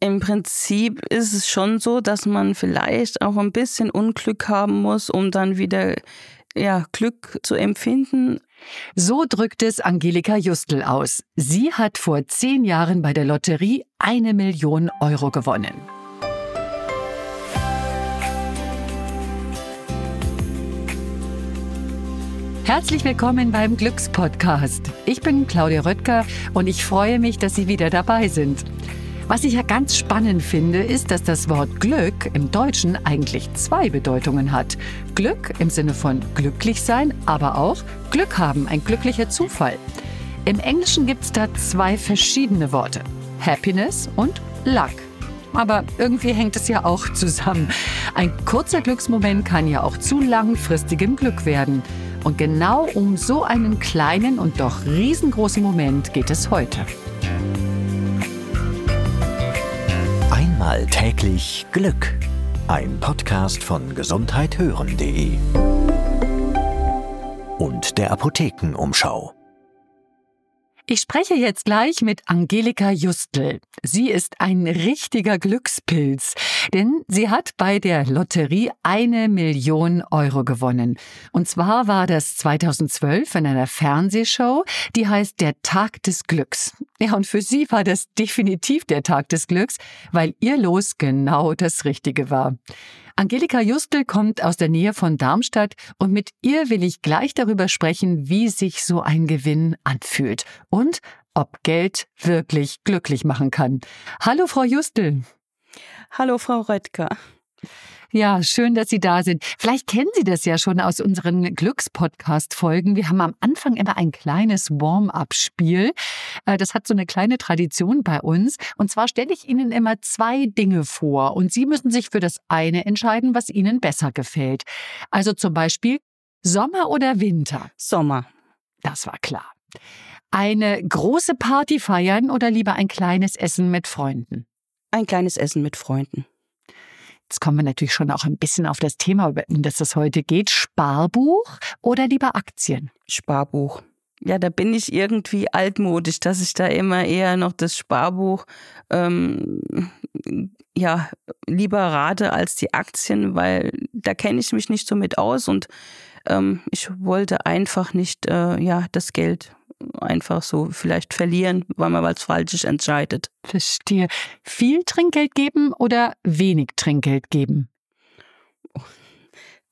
Im Prinzip ist es schon so, dass man vielleicht auch ein bisschen Unglück haben muss, um dann wieder ja, Glück zu empfinden. So drückt es Angelika Justel aus. Sie hat vor zehn Jahren bei der Lotterie eine Million Euro gewonnen. Herzlich willkommen beim Glückspodcast. Ich bin Claudia Röttger und ich freue mich, dass Sie wieder dabei sind. Was ich ja ganz spannend finde, ist, dass das Wort Glück im Deutschen eigentlich zwei Bedeutungen hat. Glück im Sinne von glücklich sein, aber auch Glück haben, ein glücklicher Zufall. Im Englischen gibt es da zwei verschiedene Worte. Happiness und Luck. Aber irgendwie hängt es ja auch zusammen. Ein kurzer Glücksmoment kann ja auch zu langfristigem Glück werden. Und genau um so einen kleinen und doch riesengroßen Moment geht es heute. Einmal täglich Glück. Ein Podcast von gesundheithören.de und der Apothekenumschau. Ich spreche jetzt gleich mit Angelika Justel. Sie ist ein richtiger Glückspilz, denn sie hat bei der Lotterie eine Million Euro gewonnen. Und zwar war das 2012 in einer Fernsehshow, die heißt Der Tag des Glücks. Ja, und für sie war das definitiv der Tag des Glücks, weil ihr Los genau das Richtige war. Angelika Justel kommt aus der Nähe von Darmstadt und mit ihr will ich gleich darüber sprechen, wie sich so ein Gewinn anfühlt und ob Geld wirklich glücklich machen kann. Hallo, Frau Justel. Hallo, Frau Röttger. Ja, schön, dass Sie da sind. Vielleicht kennen Sie das ja schon aus unseren Glückspodcast-Folgen. Wir haben am Anfang immer ein kleines Warm-up-Spiel. Äh, das hat so eine kleine Tradition bei uns. Und zwar stelle ich Ihnen immer zwei Dinge vor und Sie müssen sich für das eine entscheiden, was Ihnen besser gefällt. Also zum Beispiel Sommer oder Winter? Sommer. Das war klar. Eine große Party feiern oder lieber ein kleines Essen mit Freunden? Ein kleines Essen mit Freunden. Jetzt kommen wir natürlich schon auch ein bisschen auf das Thema, um das es heute geht. Sparbuch oder lieber Aktien? Sparbuch. Ja, da bin ich irgendwie altmodisch, dass ich da immer eher noch das Sparbuch ähm, ja lieber rate als die Aktien, weil da kenne ich mich nicht so mit aus und ähm, ich wollte einfach nicht äh, ja das Geld einfach so vielleicht verlieren, weil man was Falsches entscheidet. Verstehe. Viel Trinkgeld geben oder wenig Trinkgeld geben?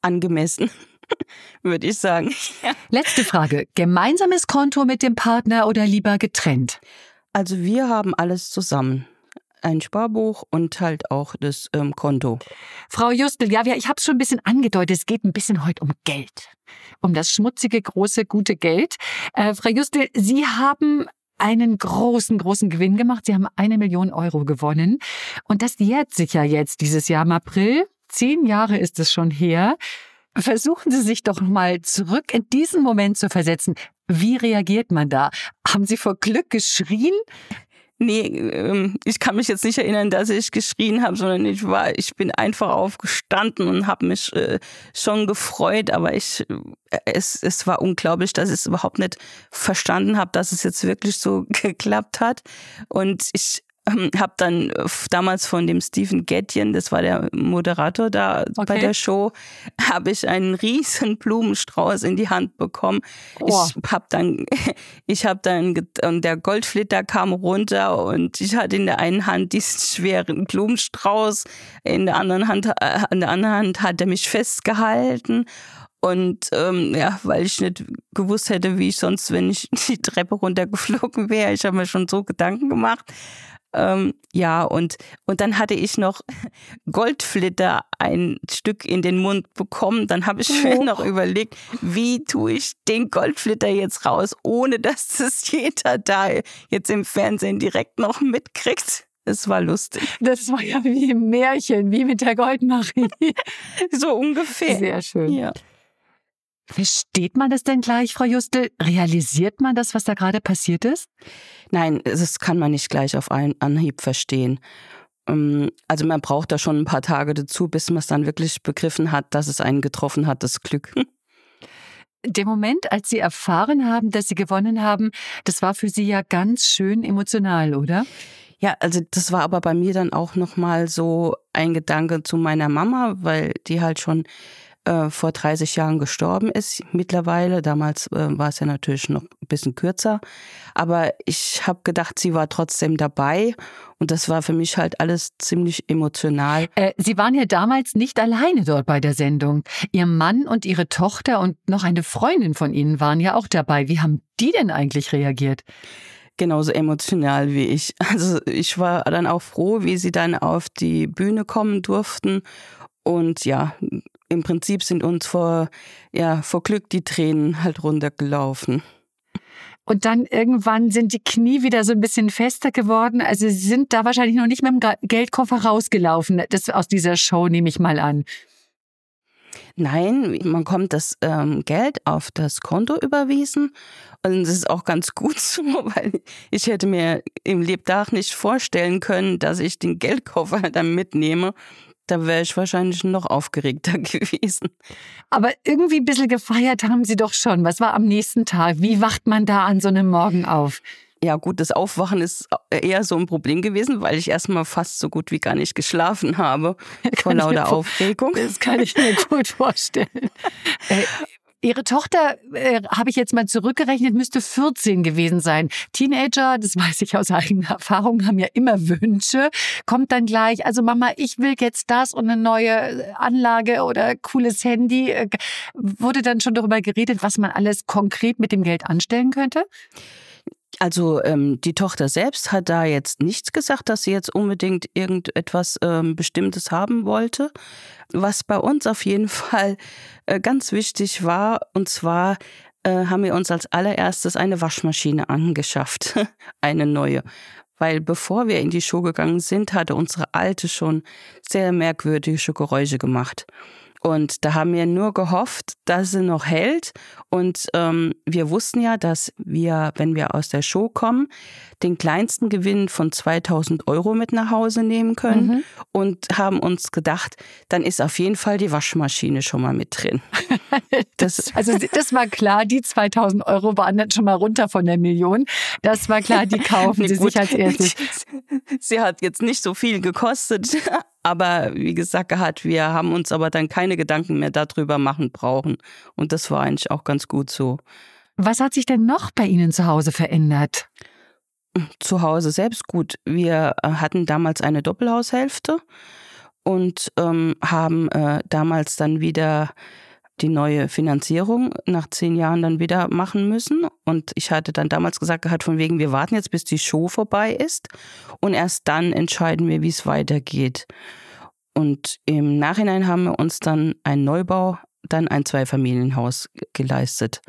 Angemessen, würde ich sagen. Letzte Frage. Gemeinsames Konto mit dem Partner oder lieber getrennt? Also wir haben alles zusammen ein Sparbuch und halt auch das ähm, Konto. Frau Justel, ja, ich habe es schon ein bisschen angedeutet, es geht ein bisschen heute um Geld. Um das schmutzige, große, gute Geld. Äh, Frau Justel, Sie haben einen großen, großen Gewinn gemacht. Sie haben eine Million Euro gewonnen. Und das jährt sich ja jetzt dieses Jahr im April. Zehn Jahre ist es schon her. Versuchen Sie sich doch mal zurück in diesen Moment zu versetzen. Wie reagiert man da? Haben Sie vor Glück geschrien? Nee, ähm, ich kann mich jetzt nicht erinnern, dass ich geschrien habe, sondern ich war, ich bin einfach aufgestanden und habe mich äh, schon gefreut, aber ich, äh, es, es war unglaublich, dass ich es überhaupt nicht verstanden habe, dass es jetzt wirklich so geklappt hat. Und ich ähm, habe dann äh, damals von dem Stephen Gettjen, das war der Moderator da okay. bei der Show, habe ich einen riesen Blumenstrauß in die Hand bekommen. Oh. Ich habe dann, ich habe dann, und der Goldflitter kam runter und ich hatte in der einen Hand diesen schweren Blumenstrauß, in der anderen Hand, äh, an der anderen Hand hat er mich festgehalten. Und ähm, ja, weil ich nicht gewusst hätte, wie ich sonst, wenn ich die Treppe runtergeflogen wäre. Ich habe mir schon so Gedanken gemacht. Ähm, ja, und, und dann hatte ich noch Goldflitter ein Stück in den Mund bekommen. Dann habe ich mir oh. noch überlegt, wie tue ich den Goldflitter jetzt raus, ohne dass das jeder da jetzt im Fernsehen direkt noch mitkriegt. Es war lustig. Das war ja wie im Märchen, wie mit der Goldmarie. so ungefähr. Sehr schön. Ja. Versteht man das denn gleich, Frau Justel? Realisiert man das, was da gerade passiert ist? Nein, das kann man nicht gleich auf einen Anhieb verstehen. Ähm, also man braucht da schon ein paar Tage dazu, bis man es dann wirklich begriffen hat, dass es einen getroffen hat, das Glück. Der Moment, als Sie erfahren haben, dass Sie gewonnen haben, das war für Sie ja ganz schön emotional, oder? Ja, also das war aber bei mir dann auch nochmal so ein Gedanke zu meiner Mama, weil die halt schon äh, vor 30 Jahren gestorben ist mittlerweile. Damals äh, war es ja natürlich noch ein bisschen kürzer. Aber ich habe gedacht, sie war trotzdem dabei. Und das war für mich halt alles ziemlich emotional. Äh, sie waren ja damals nicht alleine dort bei der Sendung. Ihr Mann und ihre Tochter und noch eine Freundin von ihnen waren ja auch dabei. Wie haben die denn eigentlich reagiert? genauso emotional wie ich. Also ich war dann auch froh, wie sie dann auf die Bühne kommen durften. Und ja, im Prinzip sind uns vor, ja, vor Glück die Tränen halt runtergelaufen. Und dann irgendwann sind die Knie wieder so ein bisschen fester geworden. Also sie sind da wahrscheinlich noch nicht mit dem Geldkoffer rausgelaufen. Das aus dieser Show nehme ich mal an. Nein, man kommt das ähm, Geld auf das Konto überwiesen und das ist auch ganz gut so, weil ich hätte mir im Lebtag nicht vorstellen können, dass ich den Geldkoffer dann mitnehme da wäre ich wahrscheinlich noch aufgeregter gewesen. Aber irgendwie ein bisschen gefeiert haben Sie doch schon. Was war am nächsten Tag? Wie wacht man da an so einem Morgen auf? Ja gut, das Aufwachen ist eher so ein Problem gewesen, weil ich erstmal fast so gut wie gar nicht geschlafen habe vor lauter Aufregung. Das kann ich mir gut vorstellen. Äh, Ihre Tochter, äh, habe ich jetzt mal zurückgerechnet, müsste 14 gewesen sein. Teenager, das weiß ich aus eigener Erfahrung, haben ja immer Wünsche. Kommt dann gleich, also Mama, ich will jetzt das und eine neue Anlage oder cooles Handy. Äh, wurde dann schon darüber geredet, was man alles konkret mit dem Geld anstellen könnte? Also ähm, die Tochter selbst hat da jetzt nichts gesagt, dass sie jetzt unbedingt irgendetwas ähm, Bestimmtes haben wollte. Was bei uns auf jeden Fall äh, ganz wichtig war, und zwar äh, haben wir uns als allererstes eine Waschmaschine angeschafft, eine neue. Weil bevor wir in die Show gegangen sind, hatte unsere alte schon sehr merkwürdige Geräusche gemacht. Und da haben wir nur gehofft, dass sie noch hält. Und ähm, wir wussten ja, dass wir, wenn wir aus der Show kommen, den kleinsten Gewinn von 2000 Euro mit nach Hause nehmen können mhm. und haben uns gedacht, dann ist auf jeden Fall die Waschmaschine schon mal mit drin. das, also das war klar, die 2000 Euro waren dann schon mal runter von der Million. Das war klar, die kaufen sie sich als erstes. Sie hat jetzt nicht so viel gekostet, aber wie gesagt gehabt, wir haben uns aber dann keine Gedanken mehr darüber machen brauchen. Und das war eigentlich auch ganz gut so. Was hat sich denn noch bei Ihnen zu Hause verändert? Zu Hause selbst gut. Wir äh, hatten damals eine Doppelhaushälfte und ähm, haben äh, damals dann wieder die neue Finanzierung nach zehn Jahren dann wieder machen müssen. Und ich hatte dann damals gesagt gehabt, von wegen, wir warten jetzt, bis die Show vorbei ist und erst dann entscheiden wir, wie es weitergeht. Und im Nachhinein haben wir uns dann einen Neubau, dann ein Zweifamilienhaus geleistet.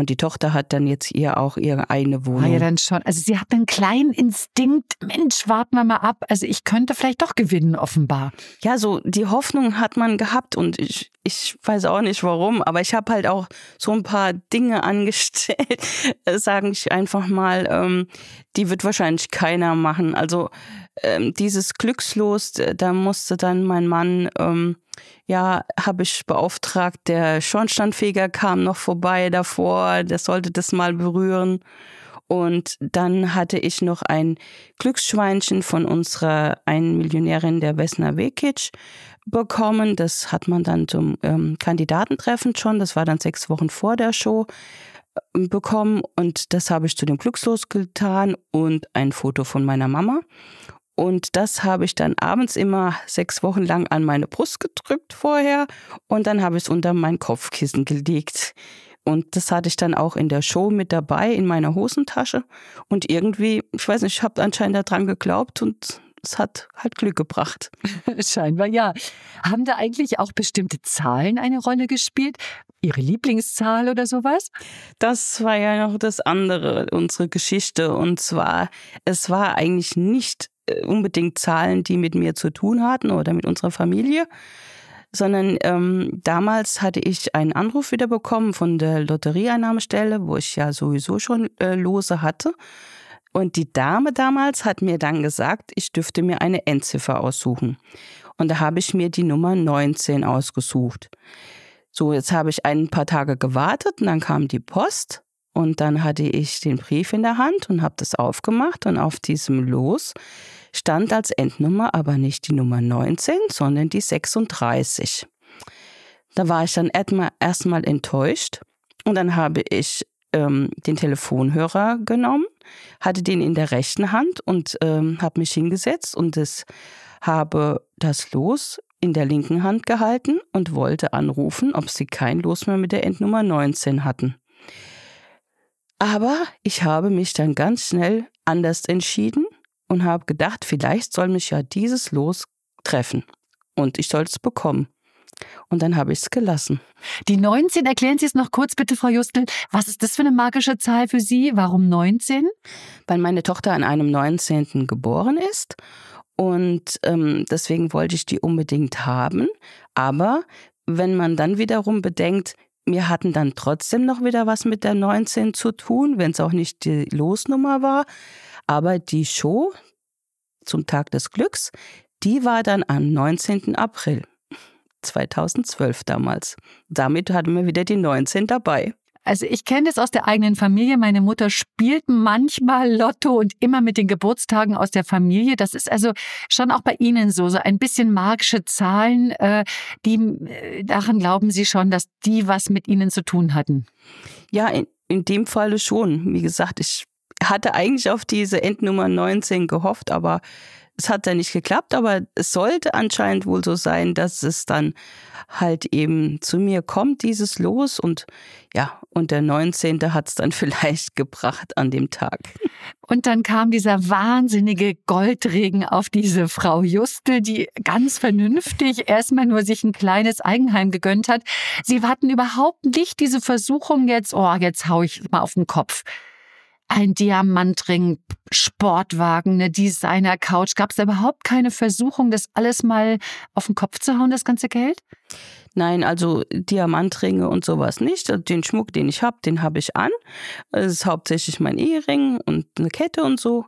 Und die Tochter hat dann jetzt ihr auch ihre eigene Wohnung. Ah ja, dann schon. Also sie hat einen kleinen Instinkt, Mensch, warten wir mal ab. Also ich könnte vielleicht doch gewinnen, offenbar. Ja, so die Hoffnung hat man gehabt und ich, ich weiß auch nicht warum, aber ich habe halt auch so ein paar Dinge angestellt, sage ich einfach mal, ähm, die wird wahrscheinlich keiner machen. Also ähm, dieses Glückslos, da musste dann mein Mann ähm, ja, habe ich beauftragt, der Schornsteinfeger kam noch vorbei davor, der sollte das mal berühren. Und dann hatte ich noch ein Glücksschweinchen von unserer einen Millionärin, der Vesna Vekic, bekommen. Das hat man dann zum ähm, Kandidatentreffen schon, das war dann sechs Wochen vor der Show äh, bekommen und das habe ich zu dem Glückslos getan und ein Foto von meiner Mama. Und das habe ich dann abends immer sechs Wochen lang an meine Brust gedrückt vorher und dann habe ich es unter mein Kopfkissen gelegt. Und das hatte ich dann auch in der Show mit dabei in meiner Hosentasche. Und irgendwie, ich weiß nicht, ich habe anscheinend daran geglaubt und es hat halt Glück gebracht. Scheinbar ja. Haben da eigentlich auch bestimmte Zahlen eine Rolle gespielt? Ihre Lieblingszahl oder sowas? Das war ja noch das andere, unsere Geschichte. Und zwar, es war eigentlich nicht äh, unbedingt Zahlen, die mit mir zu tun hatten oder mit unserer Familie, sondern ähm, damals hatte ich einen Anruf wieder bekommen von der Lotterieeinnahmestelle, wo ich ja sowieso schon äh, Lose hatte. Und die Dame damals hat mir dann gesagt, ich dürfte mir eine Endziffer aussuchen. Und da habe ich mir die Nummer 19 ausgesucht. So, jetzt habe ich ein paar Tage gewartet und dann kam die Post Und dann hatte ich den Brief in der Hand und habe das aufgemacht und auf diesem Los stand als Endnummer aber nicht die Nummer 19, sondern die 36. Da war ich dann erstmal enttäuscht und dann habe ich ähm, den Telefonhörer genommen, hatte den in der rechten Hand und ähm, habe mich hingesetzt und das, habe das Los in der linken Hand gehalten und wollte anrufen, ob sie kein Los mehr mit der Endnummer 19 hatten. Aber ich habe mich dann ganz schnell anders entschieden und habe gedacht, vielleicht soll mich ja dieses Los treffen und ich soll es bekommen. Und dann habe ich es gelassen. Die 19, erklären Sie es noch kurz bitte, Frau Justel. Was ist das für eine magische Zahl für Sie? Warum 19? Weil meine Tochter an einem 19. geboren ist. Und ähm, deswegen wollte ich die unbedingt haben. Aber wenn man dann wiederum bedenkt, wir hatten dann trotzdem noch wieder was mit der 19 zu tun, wenn es auch nicht die Losnummer war. Aber die Show zum Tag des Glücks, die war dann am 19. April. 2012 damals. Damit hatten wir wieder die 19 dabei. Also ich kenne das aus der eigenen Familie. Meine Mutter spielt manchmal Lotto und immer mit den Geburtstagen aus der Familie. Das ist also schon auch bei Ihnen so, so ein bisschen magische Zahlen, äh, die äh, daran glauben Sie schon, dass die was mit Ihnen zu tun hatten. Ja, in, in dem Falle schon. Wie gesagt, ich hatte eigentlich auf diese Endnummer 19 gehofft, aber es hat dann nicht geklappt, aber es sollte anscheinend wohl so sein, dass es dann halt eben zu mir kommt, dieses Los. Und ja, und der 19. hat es dann vielleicht gebracht an dem Tag. Und dann kam dieser wahnsinnige Goldregen auf diese Frau Justel, die ganz vernünftig erstmal nur sich ein kleines Eigenheim gegönnt hat. Sie hatten überhaupt nicht diese Versuchung jetzt, oh, jetzt hau ich mal auf den Kopf ein Diamantring, Sportwagen, eine Designer-Couch. Gab es da überhaupt keine Versuchung, das alles mal auf den Kopf zu hauen, das ganze Geld? Nein, also Diamantringe und sowas nicht. Den Schmuck, den ich habe, den habe ich an. Es ist hauptsächlich mein Ehering und eine Kette und so.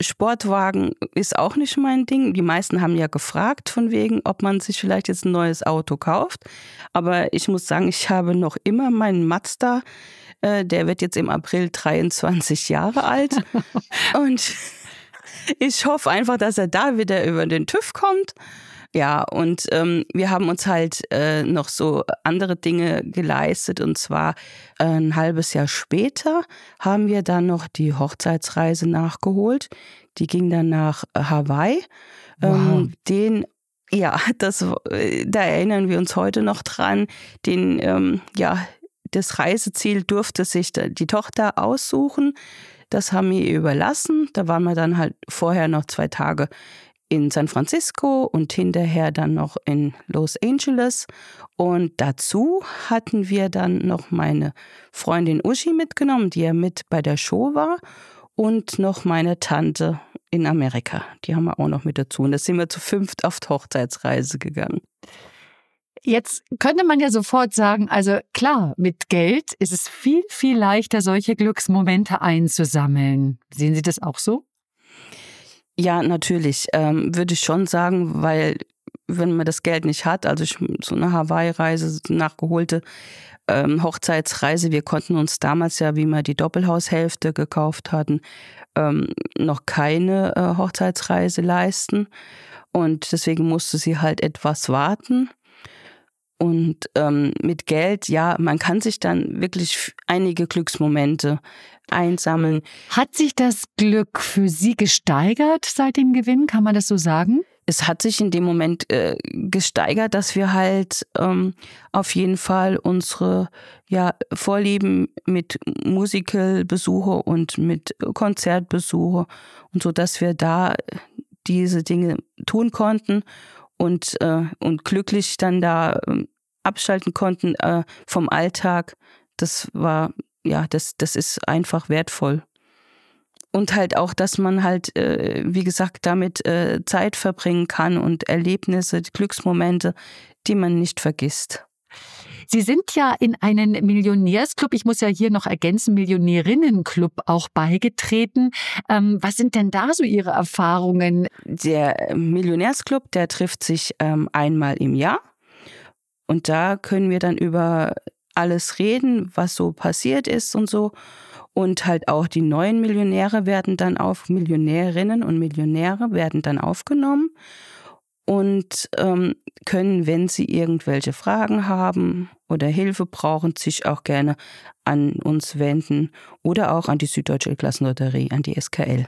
Sportwagen ist auch nicht mein Ding. Die meisten haben ja gefragt von wegen, ob man sich vielleicht jetzt ein neues Auto kauft. Aber ich muss sagen, ich habe noch immer meinen Mazda äh, der wird jetzt im April 23 Jahre alt. und ich hoffe einfach, dass er da wieder über den TÜV kommt. Ja, und ähm, wir haben uns halt äh, noch so andere Dinge geleistet. Und zwar äh, ein halbes Jahr später haben wir dann noch die Hochzeitsreise nachgeholt. Die ging dann nach Hawaii. Ähm, wow. Ähm, den ja, das, äh, da erinnern wir uns heute noch dran. Den, ähm, ja, das Reiseziel durfte sich die Tochter aussuchen. Das haben wir ihr überlassen. Da waren wir dann halt vorher noch zwei Tage in San Francisco und hinterher dann noch in Los Angeles. Und dazu hatten wir dann noch meine Freundin Uschi mitgenommen, die ja mit bei der Show war. Und noch meine Tante in Amerika. Die haben wir auch noch mit dazu. Und da sind wir zu fünft auf Hochzeitsreise gegangen. Jetzt könnte man ja sofort sagen, also klar, mit Geld ist es viel, viel leichter, solche Glücksmomente einzusammeln. Sehen Sie das auch so? Ja, natürlich, ähm, würde ich schon sagen, weil wenn man das Geld nicht hat, also ich, so eine Hawaii-Reise, nachgeholte ähm, Hochzeitsreise, wir konnten uns damals ja, wie wir die Doppelhaushälfte gekauft hatten, ähm, noch keine äh, Hochzeitsreise leisten. Und deswegen musste sie halt etwas warten. Und ähm, mit Geld, ja, man kann sich dann wirklich einige Glücksmomente einsammeln. Hat sich das Glück für Sie gesteigert seit dem Gewinn? Kann man das so sagen? Es hat sich in dem Moment äh, gesteigert, dass wir halt ähm, auf jeden Fall unsere ja, Vorlieben mit Musicalbesuche und mit Konzertbesuche und so, dass wir da diese Dinge tun konnten und, äh, und glücklich dann da äh, abschalten konnten äh, vom Alltag, das war, ja, das, das ist einfach wertvoll. Und halt auch, dass man halt, äh, wie gesagt, damit äh, Zeit verbringen kann und Erlebnisse, Glücksmomente, die man nicht vergisst. Sie sind ja in einen Millionärsclub, ich muss ja hier noch ergänzen, Millionärinnenclub auch beigetreten. Ähm, was sind denn da so Ihre Erfahrungen? Der Millionärsclub, der trifft sich ähm, einmal im Jahr und da können wir dann über alles reden, was so passiert ist und so. Und halt auch die neuen Millionäre werden dann auf, Millionärinnen und Millionäre werden dann aufgenommen und ähm, können, wenn sie irgendwelche Fragen haben oder Hilfe brauchen, sich auch gerne an uns wenden oder auch an die Süddeutsche Klassenlotterie, an die SKL.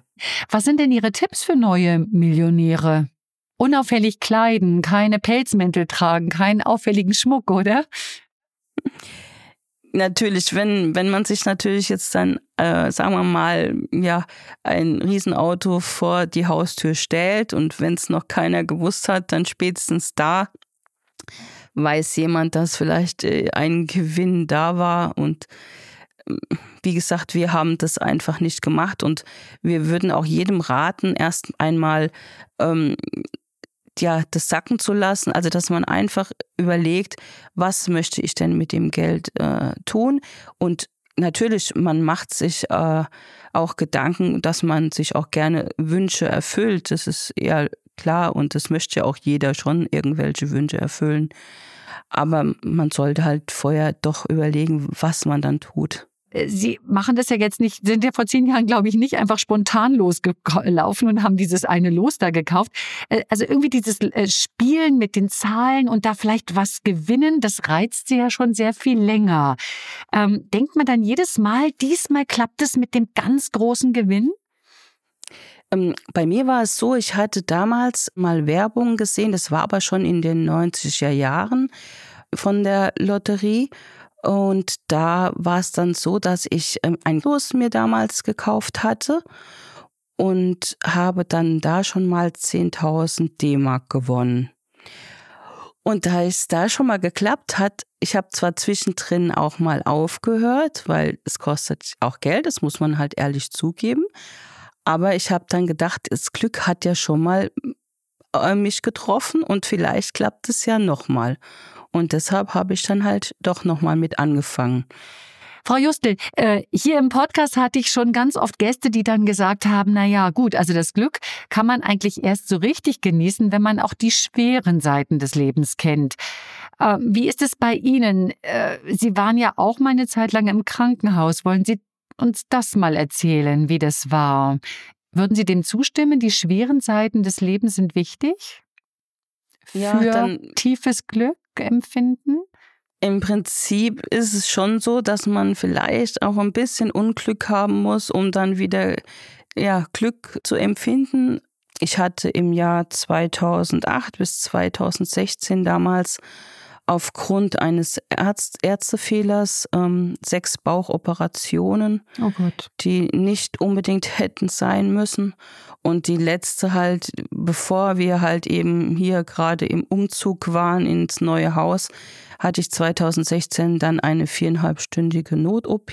Was sind denn Ihre Tipps für neue Millionäre? Unauffällig kleiden, keine Pelzmäntel tragen, keinen auffälligen Schmuck, oder? natürlich, wenn, wenn man sich natürlich jetzt dann, äh, sagen wir mal, ja, ein Riesenauto vor die Haustür stellt und wenn es noch keiner gewusst hat, dann spätestens da weiß jemand, dass vielleicht äh, ein Gewinn da war und ähm, wie gesagt, wir haben das einfach nicht gemacht und wir würden auch jedem raten, erst einmal ähm, ja, das sacken zu lassen. Also, dass man einfach überlegt, was möchte ich denn mit dem Geld äh, tun? Und natürlich, man macht sich äh, auch Gedanken, dass man sich auch gerne Wünsche erfüllt. Das ist eher klar und das möchte ja auch jeder schon irgendwelche Wünsche erfüllen. Aber man sollte halt vorher doch überlegen, was man dann tut. Sie machen das ja jetzt nicht, sind ja vor zehn Jahren, glaube ich, nicht einfach spontan losgelaufen und haben dieses eine Los da gekauft. Äh, also irgendwie dieses äh, Spielen mit den Zahlen und da vielleicht was gewinnen, das reizt Sie ja schon sehr viel länger. Ähm, denkt man dann jedes Mal, diesmal klappt es mit dem ganz großen Gewinn? Ähm, bei mir war es so, ich hatte damals mal Werbung gesehen, das war aber schon in den 90er Jahren von der Lotterie. Und da war es dann so, dass ich ähm, ein Los mir damals gekauft hatte und habe dann da schon mal 10.000 D-Mark gewonnen. Und da es da schon mal geklappt hat, ich habe zwar zwischendrin auch mal aufgehört, weil es kostet auch Geld, das muss man halt ehrlich zugeben. Aber ich habe dann gedacht, das Glück hat ja schon mal äh, mich getroffen und vielleicht klappt es ja nochmal. Und deshalb habe ich dann halt doch nochmal mit angefangen. Frau Justel, äh, hier im Podcast hatte ich schon ganz oft Gäste, die dann gesagt haben, na ja, gut, also das Glück kann man eigentlich erst so richtig genießen, wenn man auch die schweren Seiten des Lebens kennt. Äh, wie ist es bei Ihnen? Äh, Sie waren ja auch mal eine Zeit lang im Krankenhaus. Wollen Sie uns das mal erzählen, wie das war? Würden Sie dem zustimmen, die schweren Seiten des Lebens sind wichtig? Für ja, dann, tiefes Glück? Empfinden? Im Prinzip ist es schon so, dass man vielleicht auch ein bisschen Unglück haben muss, um dann wieder ja, Glück zu empfinden. Ich hatte im Jahr 2008 bis 2016 damals aufgrund eines Ärzt Ärztefehlers ähm, sechs Bauchoperationen, oh die nicht unbedingt hätten sein müssen. Und die letzte halt, bevor wir halt eben hier gerade im Umzug waren ins neue Haus, hatte ich 2016 dann eine viereinhalbstündige Not-OP.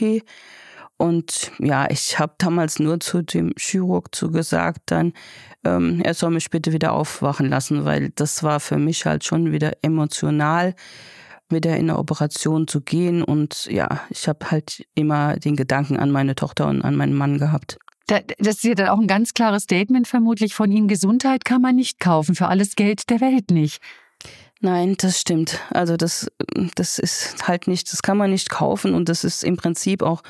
Und ja, ich habe damals nur zu dem Chirurg zugesagt, dann, ähm, er soll mich bitte wieder aufwachen lassen, weil das war für mich halt schon wieder emotional, wieder in eine Operation zu gehen. Und ja, ich habe halt immer den Gedanken an meine Tochter und an meinen Mann gehabt. Das ist ja dann auch ein ganz klares Statement vermutlich von Ihnen. Gesundheit kann man nicht kaufen, für alles Geld der Welt nicht. Nein, das stimmt. Also das, das ist halt nicht, das kann man nicht kaufen und das ist im Prinzip auch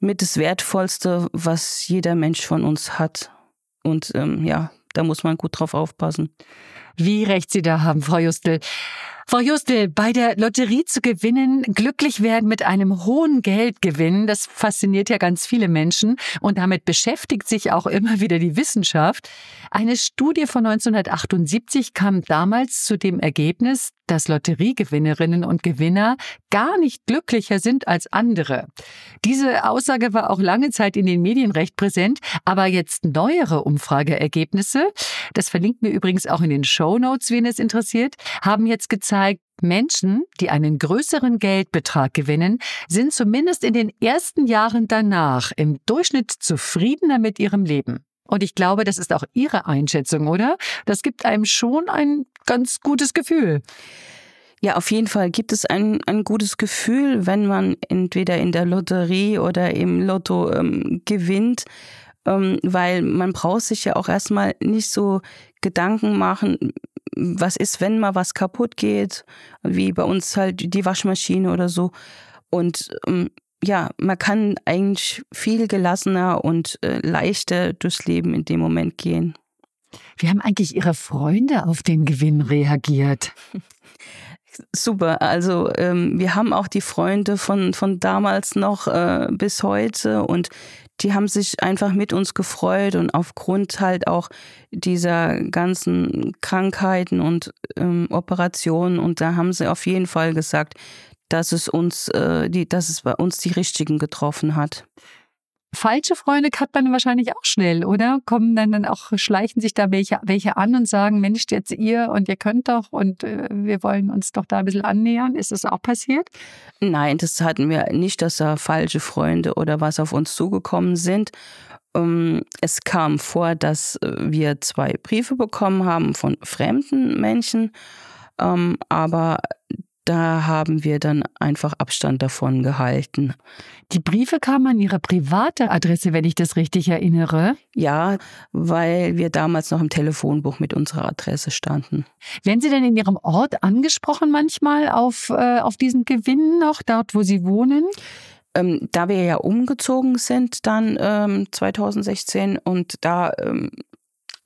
mit das Wertvollste, was jeder Mensch von uns hat. Und ähm, ja, da muss man gut drauf aufpassen. Wie recht Sie da haben, Frau Justel. Frau Justel, bei der Lotterie zu gewinnen, glücklich werden mit einem hohen Geldgewinn, das fasziniert ja ganz viele Menschen und damit beschäftigt sich auch immer wieder die Wissenschaft. Eine Studie von 1978 kam damals zu dem Ergebnis, dass Lotteriegewinnerinnen und Gewinner gar nicht glücklicher sind als andere. Diese Aussage war auch lange Zeit in den Medien recht präsent, aber jetzt neuere Umfrageergebnisse, das verlinkt mir übrigens auch in den Show Notes, wen es interessiert, haben jetzt gezeigt, Menschen, die einen größeren Geldbetrag gewinnen, sind zumindest in den ersten Jahren danach im Durchschnitt zufriedener mit ihrem Leben. Und ich glaube, das ist auch Ihre Einschätzung, oder? Das gibt einem schon ein ganz gutes Gefühl. Ja, auf jeden Fall gibt es ein, ein gutes Gefühl, wenn man entweder in der Lotterie oder im Lotto ähm, gewinnt, weil man braucht sich ja auch erstmal nicht so Gedanken machen, was ist, wenn mal was kaputt geht, wie bei uns halt die Waschmaschine oder so. Und ähm, ja, man kann eigentlich viel gelassener und äh, leichter durchs Leben in dem Moment gehen. Wie haben eigentlich Ihre Freunde auf den Gewinn reagiert? Super. Also ähm, wir haben auch die Freunde von, von damals noch äh, bis heute und die haben sich einfach mit uns gefreut und aufgrund halt auch dieser ganzen Krankheiten und ähm, Operationen. Und da haben sie auf jeden Fall gesagt, dass es uns, äh, die, dass es bei uns die richtigen getroffen hat falsche Freunde hat man wahrscheinlich auch schnell, oder? Kommen dann, dann auch, schleichen sich da welche, welche an und sagen, Mensch, jetzt ihr und ihr könnt doch und äh, wir wollen uns doch da ein bisschen annähern. Ist das auch passiert? Nein, das hatten wir nicht, dass da falsche Freunde oder was auf uns zugekommen sind. Ähm, es kam vor, dass äh, wir zwei Briefe bekommen haben von fremden Menschen, ähm, aber da haben wir dann einfach Abstand davon gehalten. Die Briefe kamen an Ihre private Adresse, wenn ich das richtig erinnere. Ja, weil wir damals noch im Telefonbuch mit unserer Adresse standen. Werden Sie denn in Ihrem Ort angesprochen manchmal auf, äh, auf diesen Gewinn noch, dort wo Sie wohnen? Ähm, da wir ja umgezogen sind dann ähm, 2016 und da ähm,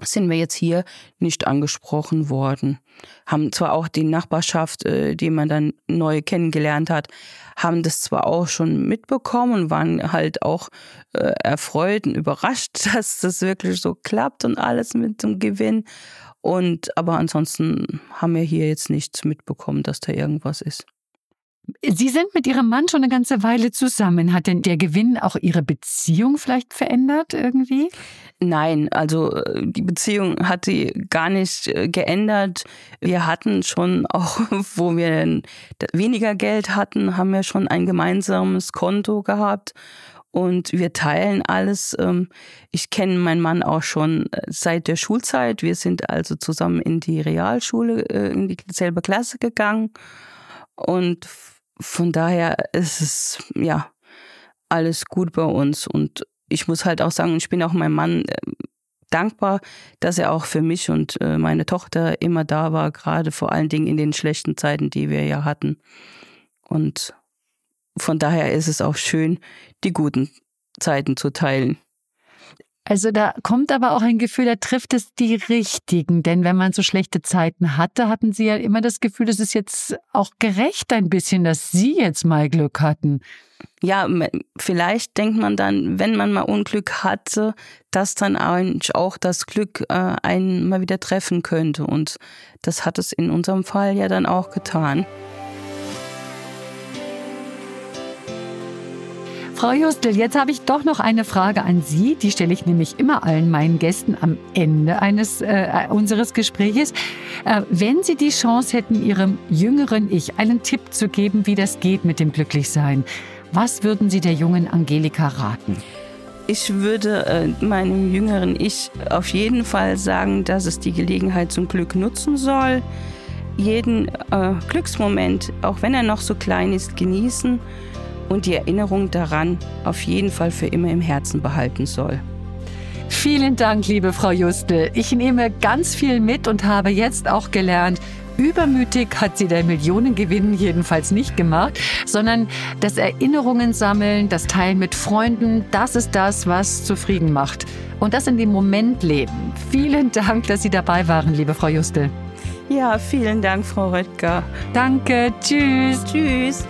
sind wir jetzt hier nicht angesprochen worden. Haben zwar auch die Nachbarschaft, äh, die man dann neu kennengelernt hat, haben das zwar auch schon mitbekommen und waren halt auch äh, erfreut und überrascht, dass das wirklich so klappt und alles mit dem Gewinn. Und aber ansonsten haben wir hier jetzt nichts mitbekommen, dass da irgendwas ist. Sie sind mit Ihrem Mann schon eine ganze Weile zusammen. Hat denn der Gewinn auch Ihre Beziehung vielleicht verändert irgendwie? Nein, also äh, die Beziehung hat sie gar nicht äh, geändert. Wir hatten schon auch, wo wir weniger Geld hatten, haben wir schon ein gemeinsames Konto gehabt und wir teilen alles. Ähm, ich kenne meinen Mann auch schon äh, seit der Schulzeit. Wir sind also zusammen in die Realschule, in dieselbe Klasse gegangen und von daher ist es ja alles gut bei uns und ich muss halt auch sagen, ich bin auch meinem Mann äh, dankbar, dass er auch für mich und äh, meine Tochter immer da war, gerade vor allen Dingen in den schlechten Zeiten, die wir ja hatten. Und von daher ist es auch schön, die guten Zeiten zu teilen. Also da kommt aber auch ein Gefühl, da trifft es die Richtigen. Denn wenn man so schlechte Zeiten hatte, hatten Sie ja immer das Gefühl, es ist jetzt auch gerecht ein bisschen, dass Sie jetzt mal Glück hatten. Ja, vielleicht denkt man dann, wenn man mal Unglück hatte, dass dann eigentlich auch das Glück äh, einen mal wieder treffen könnte. Und das hat es in unserem Fall ja dann auch getan. Frau Justel, jetzt habe ich doch noch eine Frage an Sie. Die stelle ich nämlich immer allen meinen Gästen am Ende eines äh, unseres Gespräches. Äh, wenn Sie die Chance hätten, Ihrem jüngeren Ich einen Tipp zu geben, wie das geht mit dem Glücklichsein, was würden Sie der jungen Angelika raten? Ich würde äh, meinem jüngeren Ich auf jeden Fall sagen, dass es die Gelegenheit zum Glück nutzen soll. Jeden äh, Glücksmoment, auch wenn er noch so klein ist, genießen und die Erinnerung daran auf jeden Fall für immer im Herzen behalten soll. Vielen Dank, liebe Frau Justel. Ich nehme ganz viel mit und habe jetzt auch gelernt, Übermütig hat sie der Millionengewinn jedenfalls nicht gemacht, sondern das Erinnerungen sammeln, das Teilen mit Freunden, das ist das, was zufrieden macht. Und das in dem Moment leben. Vielen Dank, dass Sie dabei waren, liebe Frau Justel. Ja, vielen Dank, Frau Röttger. Danke, tschüss. Tschüss.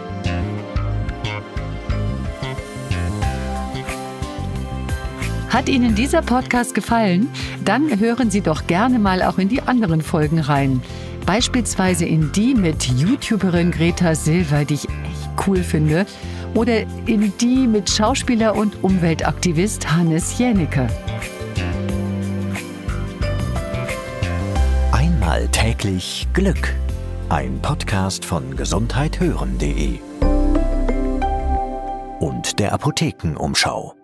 Hat Ihnen dieser Podcast gefallen? Dann hören Sie doch gerne mal auch in die anderen Folgen rein. Beispielsweise in die mit YouTuberin Greta Silver, die ich echt cool finde. Oder in die mit Schauspieler und Umweltaktivist Hannes Jänicke. Einmal täglich Glück. Ein Podcast von gesundheithören.de und der Apothekenumschau.